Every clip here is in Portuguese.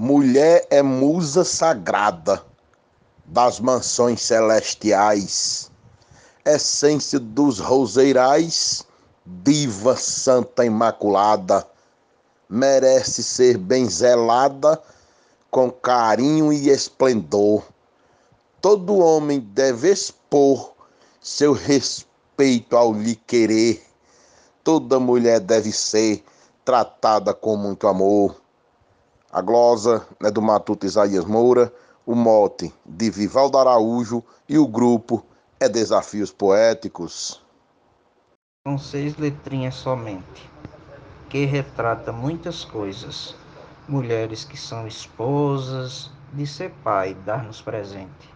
Mulher é musa sagrada das mansões celestiais, essência dos roseirais, diva santa imaculada, merece ser bem zelada com carinho e esplendor. Todo homem deve expor seu respeito ao lhe querer. Toda mulher deve ser tratada com muito amor. A glosa é do Matuto Isaías Moura, o mote de Vivaldo Araújo e o grupo é Desafios Poéticos. São seis letrinhas somente, que retrata muitas coisas. Mulheres que são esposas, de ser pai, dar-nos presente.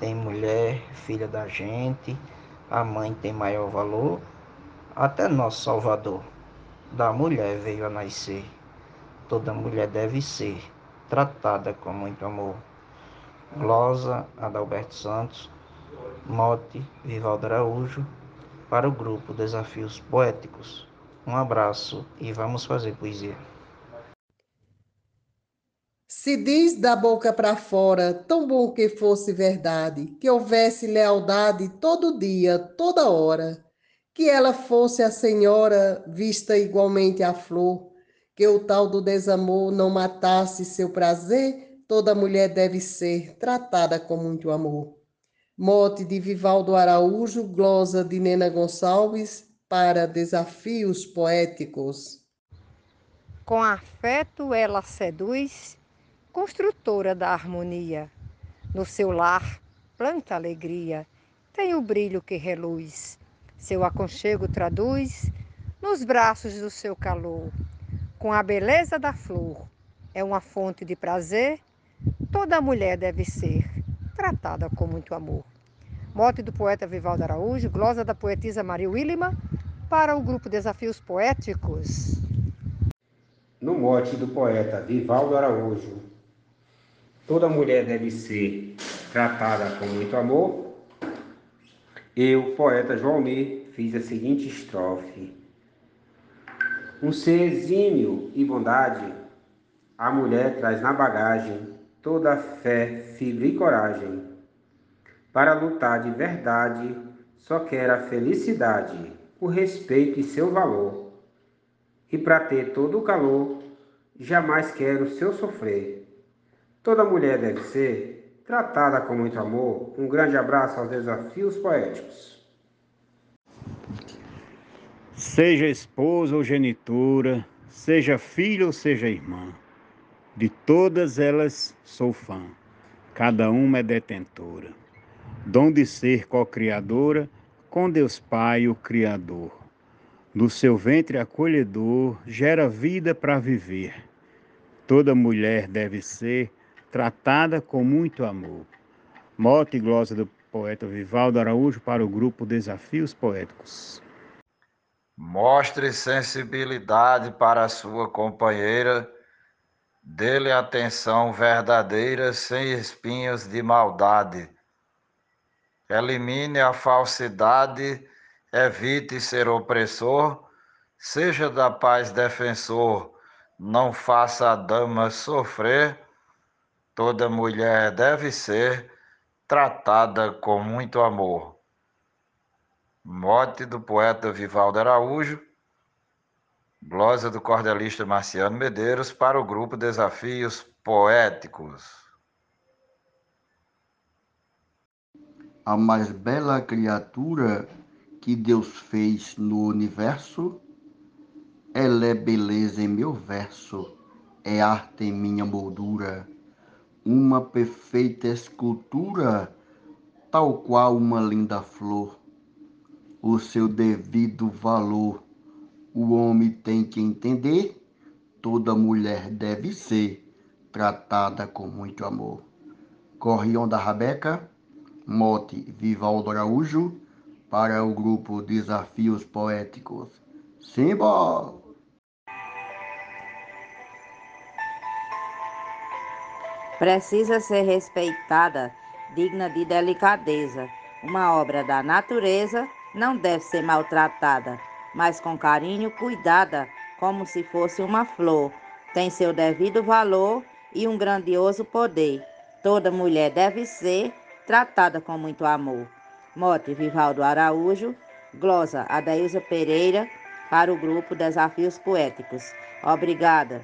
Tem mulher, filha da gente, a mãe tem maior valor, até nosso Salvador. Da mulher veio a nascer toda mulher deve ser tratada com muito amor. Glosa Adalberto Santos, Mote Vivaldo Araújo, para o grupo Desafios Poéticos. Um abraço e vamos fazer poesia. Se diz da boca para fora, tão bom que fosse verdade, que houvesse lealdade todo dia, toda hora, que ela fosse a senhora vista igualmente a flor, que o tal do desamor não matasse seu prazer, toda mulher deve ser tratada com muito amor. Mote de Vivaldo Araújo, glosa de Nena Gonçalves, para desafios poéticos. Com afeto ela seduz, construtora da harmonia. No seu lar planta alegria, tem o brilho que reluz. Seu aconchego traduz nos braços do seu calor com a beleza da flor. É uma fonte de prazer, toda mulher deve ser tratada com muito amor. Mote do poeta Vivaldo Araújo, glosa da poetisa Maria Willima, para o grupo Desafios Poéticos. No mote do poeta Vivaldo Araújo, toda mulher deve ser tratada com muito amor. Eu, poeta João Mir, fiz a seguinte estrofe. Um ser exímio e bondade, a mulher traz na bagagem toda fé, fibra e coragem. Para lutar de verdade, só quer a felicidade, o respeito e seu valor. E para ter todo o calor, jamais quer o seu sofrer. Toda mulher deve ser tratada com muito amor. Um grande abraço aos desafios poéticos. Seja esposa ou genitora, seja filha ou seja irmã, de todas elas sou fã, cada uma é detentora. Dom de ser co-criadora com Deus Pai, o Criador. No seu ventre acolhedor gera vida para viver. Toda mulher deve ser tratada com muito amor. Mote e glosa do poeta Vivaldo Araújo para o grupo Desafios Poéticos. Mostre sensibilidade para a sua companheira, dê-lhe atenção verdadeira, sem espinhos de maldade. Elimine a falsidade, evite ser opressor, seja da paz defensor, não faça a dama sofrer. Toda mulher deve ser tratada com muito amor. Mote do poeta Vivaldo Araújo, glosa do cordelista Marciano Medeiros para o grupo Desafios Poéticos. A mais bela criatura que Deus fez no universo, ela é beleza em meu verso, é arte em minha moldura, uma perfeita escultura, tal qual uma linda flor o seu devido valor. O homem tem que entender, toda mulher deve ser tratada com muito amor. Corrião da Rabeca, mote Vivaldo Araújo, para o grupo Desafios Poéticos. Simba! Precisa ser respeitada, digna de delicadeza, uma obra da natureza não deve ser maltratada, mas com carinho cuidada, como se fosse uma flor. Tem seu devido valor e um grandioso poder. Toda mulher deve ser tratada com muito amor. Mote Vivaldo Araújo, glosa Adailza Pereira, para o grupo Desafios Poéticos. Obrigada.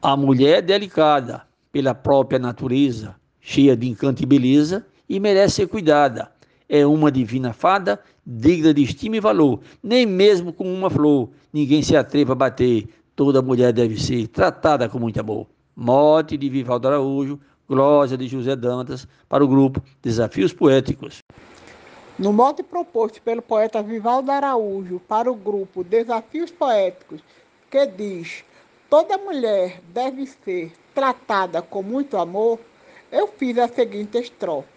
A mulher é delicada pela própria natureza, cheia de encanto e beleza, e merece ser cuidada. É uma divina fada, digna de estima e valor. Nem mesmo com uma flor ninguém se atreva a bater. Toda mulher deve ser tratada com muito amor. Morte de Vivaldo Araújo, Glória de José Dantas, para o grupo Desafios Poéticos. No mote proposto pelo poeta Vivaldo Araújo para o grupo Desafios Poéticos, que diz: Toda mulher deve ser tratada com muito amor, eu fiz a seguinte estrofe.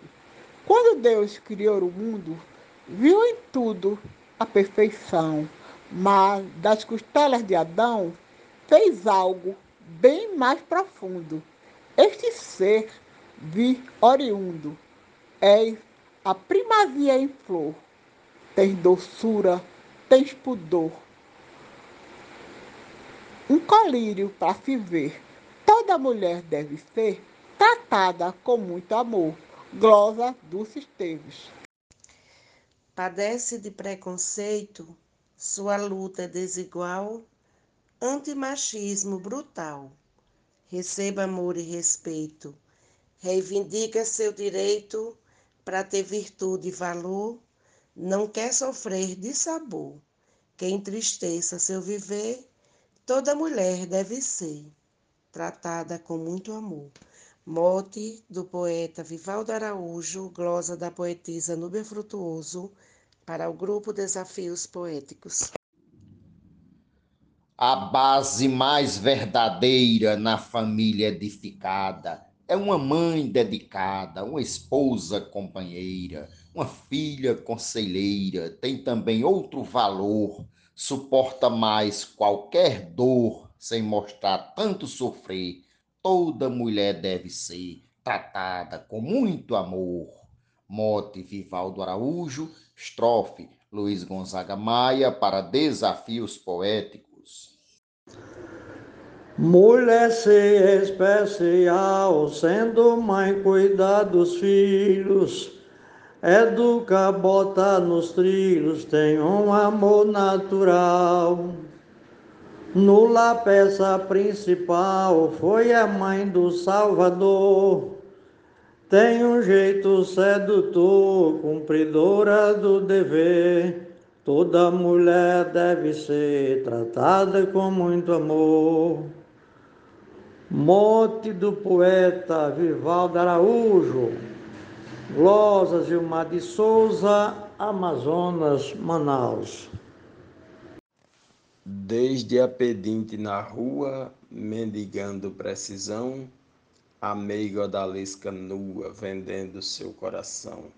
Quando Deus criou o mundo, viu em tudo a perfeição, mas das costelas de Adão fez algo bem mais profundo. Este ser vi oriundo, és a primazia em flor. Tens doçura, tens pudor. Um colírio para se ver. Toda mulher deve ser tratada com muito amor. Glosa Dulce Esteves. Padece de preconceito, sua luta é desigual, antimachismo brutal. Receba amor e respeito. Reivindica seu direito para ter virtude e valor, não quer sofrer de sabor, que entristeça seu viver, toda mulher deve ser tratada com muito amor. Mote do poeta Vivaldo Araújo, glosa da poetisa Núbia Frutuoso, para o grupo Desafios Poéticos. A base mais verdadeira na família edificada é uma mãe dedicada, uma esposa companheira, uma filha conselheira, tem também outro valor, suporta mais qualquer dor sem mostrar tanto sofrer. Toda mulher deve ser tratada com muito amor. Mote Vivaldo Araújo, estrofe Luiz Gonzaga Maia para Desafios Poéticos. Mulher ser especial, sendo mãe cuidar dos filhos, educa, bota nos trilhos, tem um amor natural. Nula peça principal foi a mãe do Salvador. Tem um jeito sedutor, cumpridora do dever. Toda mulher deve ser tratada com muito amor. Mote do poeta Vivaldo Araújo, Glosa Gilmar de Souza, Amazonas, Manaus. Desde a pedinte na rua, mendigando precisão, a meiga odalisca nua, vendendo seu coração.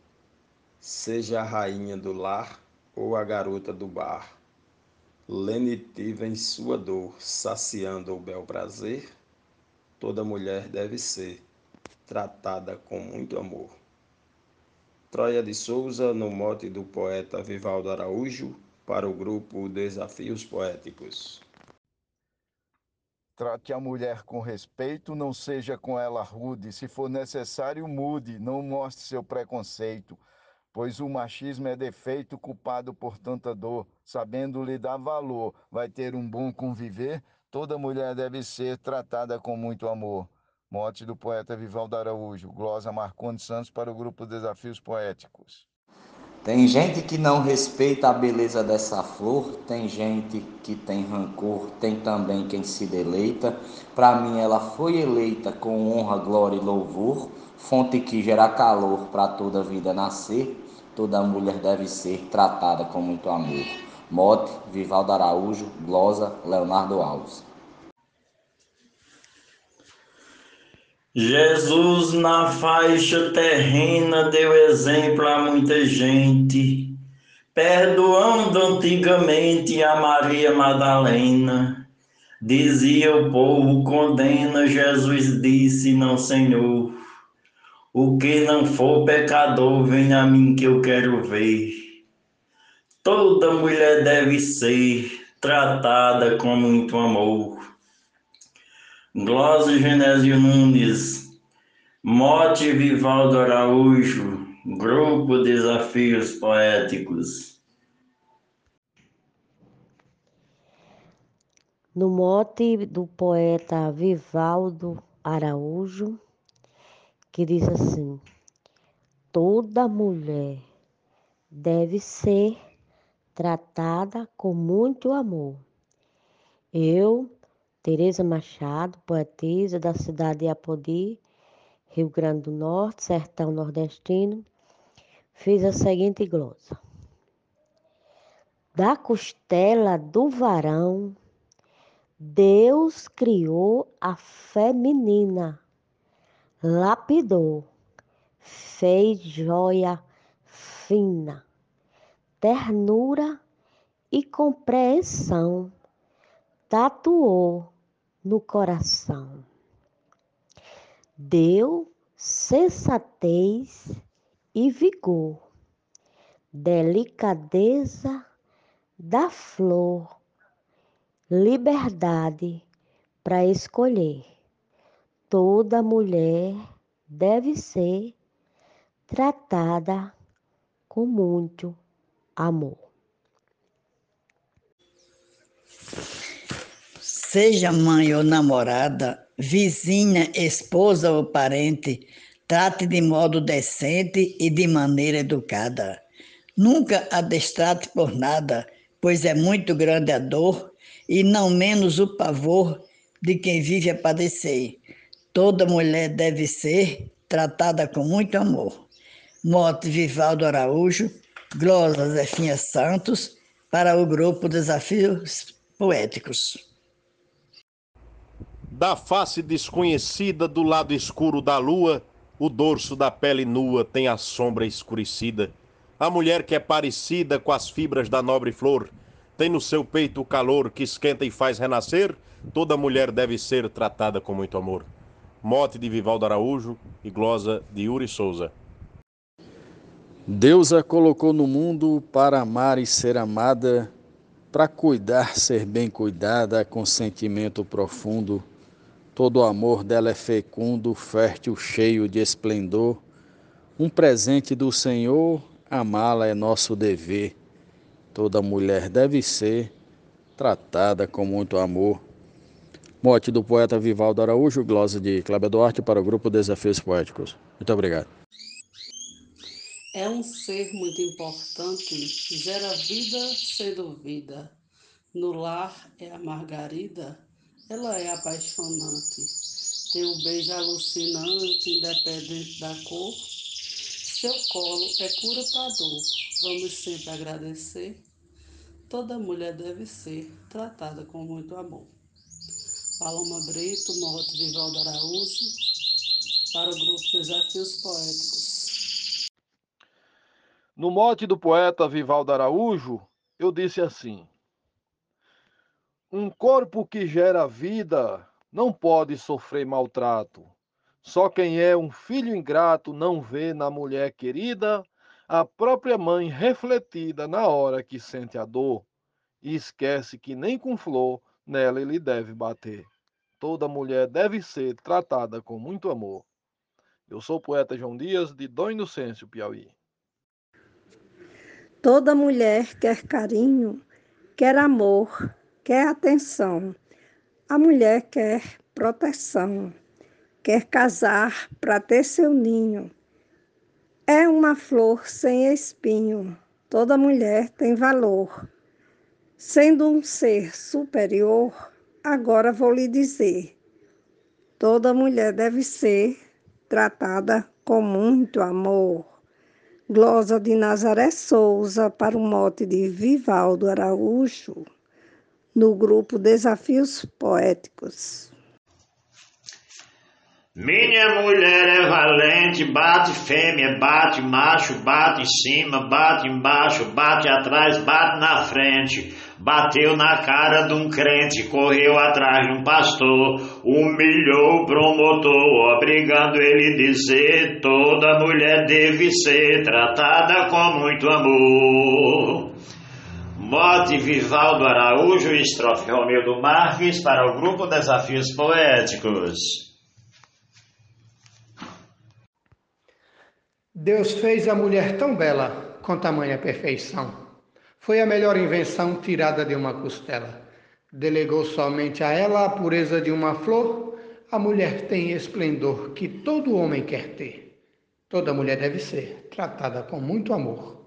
Seja a rainha do lar ou a garota do bar, lenitiva em sua dor, saciando o bel prazer, toda mulher deve ser tratada com muito amor. Troia de Souza, no mote do poeta Vivaldo Araújo, para o grupo Desafios Poéticos. Trate a mulher com respeito, não seja com ela rude. Se for necessário, mude, não mostre seu preconceito. Pois o machismo é defeito culpado por tanta dor. Sabendo lhe dar valor, vai ter um bom conviver Toda mulher deve ser tratada com muito amor. Mote do poeta Vivaldo Araújo. Glosa Marcondes Santos para o grupo Desafios Poéticos. Tem gente que não respeita a beleza dessa flor, tem gente que tem rancor, tem também quem se deleita. Para mim, ela foi eleita com honra, glória e louvor, fonte que gera calor para toda vida nascer. Toda mulher deve ser tratada com muito amor. Mote, Vivaldo Araújo, Glosa, Leonardo Alves. Jesus na faixa terrena deu exemplo a muita gente, perdoando antigamente a Maria Madalena. Dizia o povo, condena, Jesus disse, não, Senhor. O que não for pecador, vem a mim que eu quero ver. Toda mulher deve ser tratada com muito amor. Glória Genésio Nunes, Mote Vivaldo Araújo, Grupo Desafios Poéticos. No mote do poeta Vivaldo Araújo, que diz assim: toda mulher deve ser tratada com muito amor. Eu, Tereza Machado, poetisa da cidade de Apodi, Rio Grande do Norte, sertão nordestino, fiz a seguinte glosa. Da costela do varão, Deus criou a feminina, lapidou, fez joia fina, ternura e compreensão, tatuou no coração deu sensatez e vigor, delicadeza da flor, liberdade para escolher. Toda mulher deve ser tratada com muito amor. Seja mãe ou namorada, vizinha, esposa ou parente, trate de modo decente e de maneira educada. Nunca a destrate por nada, pois é muito grande a dor e não menos o pavor de quem vive a padecer. Toda mulher deve ser tratada com muito amor. Mote Vivaldo Araújo, Glosa Zefinha Santos, para o grupo Desafios Poéticos da face desconhecida do lado escuro da lua, o dorso da pele nua tem a sombra escurecida. A mulher que é parecida com as fibras da nobre flor, tem no seu peito o calor que esquenta e faz renascer, toda mulher deve ser tratada com muito amor. Mote de Vivaldo Araújo e glosa de Yuri Souza. Deus a colocou no mundo para amar e ser amada, para cuidar, ser bem cuidada, com sentimento profundo Todo o amor dela é fecundo, fértil, cheio de esplendor. Um presente do Senhor, amá-la é nosso dever. Toda mulher deve ser tratada com muito amor. Mote do poeta Vivaldo Araújo, glosa de Cláudio Duarte para o grupo Desafios Poéticos. Muito obrigado. É um ser muito importante, gera vida sendo vida. No lar é a margarida ela é apaixonante. Tem um beijo alucinante, independente da cor. Seu colo é cura para dor. Vamos sempre agradecer. Toda mulher deve ser tratada com muito amor. Paloma Brito, Moto Vivaldo Araújo, para o grupo Desafios Poéticos. No mote do poeta Vivaldo Araújo, eu disse assim: um corpo que gera vida não pode sofrer maltrato. Só quem é um filho ingrato não vê na mulher querida a própria mãe refletida na hora que sente a dor e esquece que nem com flor nela ele deve bater. Toda mulher deve ser tratada com muito amor. Eu sou o poeta João Dias, de Dom Inocêncio, Piauí. Toda mulher quer carinho, quer amor, quer atenção, a mulher quer proteção, quer casar para ter seu ninho. É uma flor sem espinho, toda mulher tem valor. Sendo um ser superior, agora vou lhe dizer: toda mulher deve ser tratada com muito amor. Glosa de Nazaré Souza para o mote de Vivaldo Araújo no grupo Desafios Poéticos. Minha mulher é valente, bate fêmea, bate macho, bate em cima, bate embaixo, bate atrás, bate na frente. Bateu na cara de um crente, correu atrás de um pastor, humilhou o promotor, obrigando ele a dizer: toda mulher deve ser tratada com muito amor. Mote Vivaldo Araújo e estrofe Romildo Marques para o grupo Desafios Poéticos. Deus fez a mulher tão bela, com tamanha perfeição. Foi a melhor invenção tirada de uma costela. Delegou somente a ela a pureza de uma flor. A mulher tem esplendor que todo homem quer ter. Toda mulher deve ser tratada com muito amor.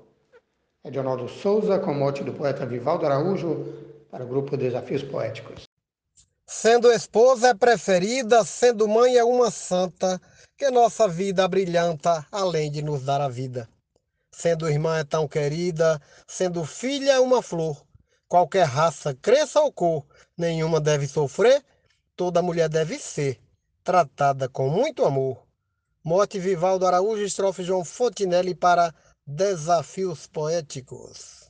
Edionaldo Souza, com mote do poeta Vivaldo Araújo, para o grupo Desafios Poéticos. Sendo esposa é preferida, sendo mãe é uma santa, que nossa vida brilhanta, além de nos dar a vida. Sendo irmã é tão querida, sendo filha é uma flor. Qualquer raça, cresça ou cor, nenhuma deve sofrer, toda mulher deve ser tratada com muito amor. Mote Vivaldo Araújo, estrofe João Fontinelli para Desafios Poéticos.